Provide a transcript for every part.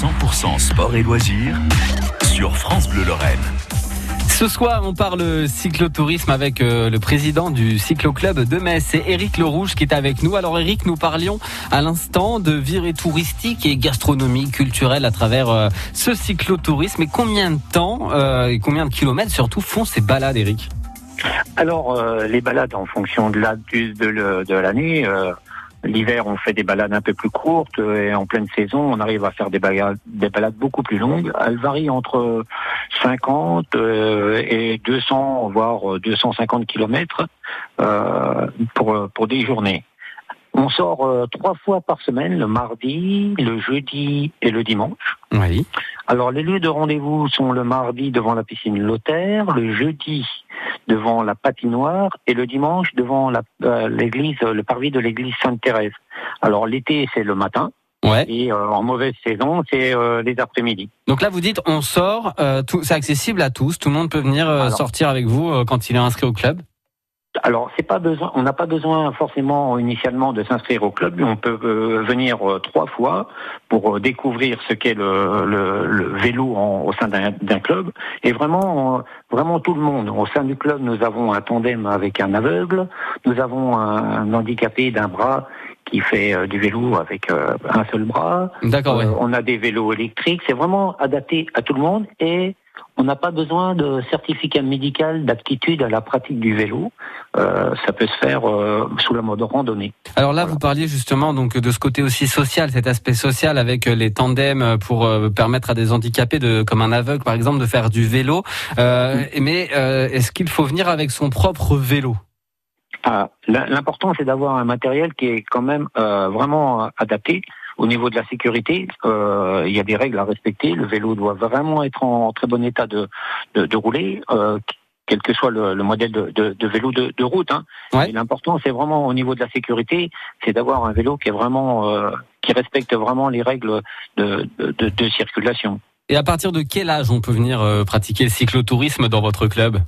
100% sport et loisirs sur France Bleu Lorraine. Ce soir, on parle cyclotourisme avec euh, le président du cycloclub de Metz, c'est Eric Le Rouge qui est avec nous. Alors Eric, nous parlions à l'instant de virée touristique et gastronomie culturelle à travers euh, ce cyclotourisme. Et combien de temps euh, et combien de kilomètres surtout font ces balades, Eric Alors les balades en fonction de l'année. De, L'hiver, on fait des balades un peu plus courtes et en pleine saison, on arrive à faire des balades, des balades beaucoup plus longues. Elles varient entre 50 euh, et 200, voire 250 kilomètres euh, pour, pour des journées. On sort euh, trois fois par semaine, le mardi, le jeudi et le dimanche. Oui. Alors les lieux de rendez-vous sont le mardi devant la piscine Lothaire, le jeudi devant la patinoire et le dimanche devant l'église, le parvis de l'église Sainte-Thérèse. Alors l'été c'est le matin, Ouais. Et euh, en mauvaise saison, c'est euh, les après-midi. Donc là, vous dites, on sort, euh, c'est accessible à tous, tout le monde peut venir sortir avec vous quand il est inscrit au club alors, on n'a pas besoin forcément initialement de s'inscrire au club. On peut venir trois fois pour découvrir ce qu'est le, le, vélo au sein d'un club. Et vraiment, vraiment tout le monde. Au sein du club, nous avons un tandem avec un aveugle, nous avons un handicapé d'un bras qui fait euh, du vélo avec euh, un seul bras. D'accord. Euh, on a des vélos électriques. C'est vraiment adapté à tout le monde et on n'a pas besoin de certificat médical d'aptitude à la pratique du vélo. ça peut se faire sous la mode randonnée. Alors là, vous parliez justement donc de ce côté aussi social, cet aspect social avec les tandems pour permettre à des handicapés, de, comme un aveugle par exemple, de faire du vélo. Mais est-ce qu'il faut venir avec son propre vélo? L'important, c'est d'avoir un matériel qui est quand même euh, vraiment adapté. Au niveau de la sécurité, euh, il y a des règles à respecter. Le vélo doit vraiment être en très bon état de, de, rouler, euh, quel que soit le, modèle de, vélo de, route. Hein. L'important, c'est vraiment au niveau de la sécurité, c'est d'avoir un vélo qui est vraiment qui respecte vraiment les règles de, de circulation. Et à partir de quel âge on peut venir pratiquer le cyclotourisme dans votre club?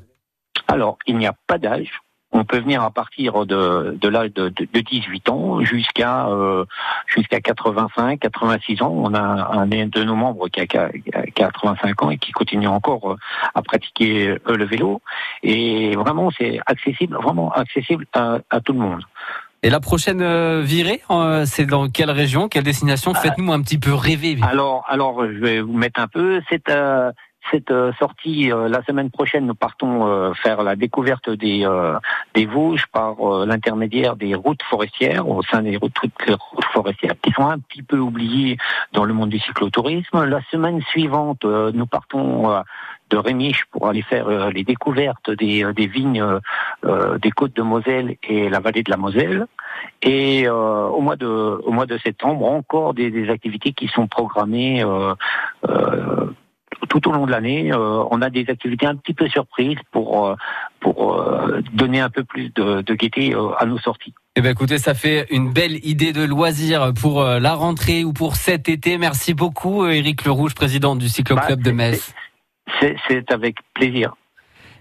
Alors, il n'y a pas d'âge. On peut venir à partir de, de l'âge de, de, 18 ans jusqu'à euh, jusqu'à 85, 86 ans. On a un de nos membres qui a, qui a, 85 ans et qui continue encore euh, à pratiquer euh, le vélo. Et vraiment, c'est accessible, vraiment accessible à, à, tout le monde. Et la prochaine euh, virée, c'est dans quelle région, quelle destination? Faites-nous un petit peu rêver. Alors, alors, je vais vous mettre un peu. C'est cette euh, sortie, euh, la semaine prochaine, nous partons euh, faire la découverte des, des Vosges par l'intermédiaire des routes forestières, au sein des routes, forestières, qui sont un petit peu oubliées dans le monde du cyclotourisme. La semaine suivante, nous partons de Rémiche pour aller faire les découvertes des, des vignes des côtes de Moselle et la vallée de la Moselle. Et au mois de au mois de septembre, encore des, des activités qui sont programmées tout au long de l'année, euh, on a des activités un petit peu surprises pour euh, pour euh, donner un peu plus de, de gaieté à nos sorties. Eh bien, écoutez, ça fait une belle idée de loisir pour la rentrée ou pour cet été. Merci beaucoup, Éric Le Rouge, président du Cycloclub bah, de Metz. C'est avec plaisir.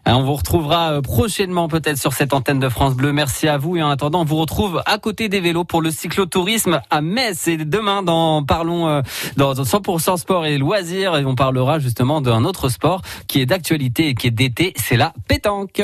Hein, on vous retrouvera euh, prochainement peut-être sur cette antenne de France Bleu. Merci à vous et en attendant, on vous retrouve à côté des vélos pour le cyclotourisme à Metz. Et demain, dans parlons euh, dans 100% sport et loisirs, et on parlera justement d'un autre sport qui est d'actualité et qui est d'été, c'est la pétanque.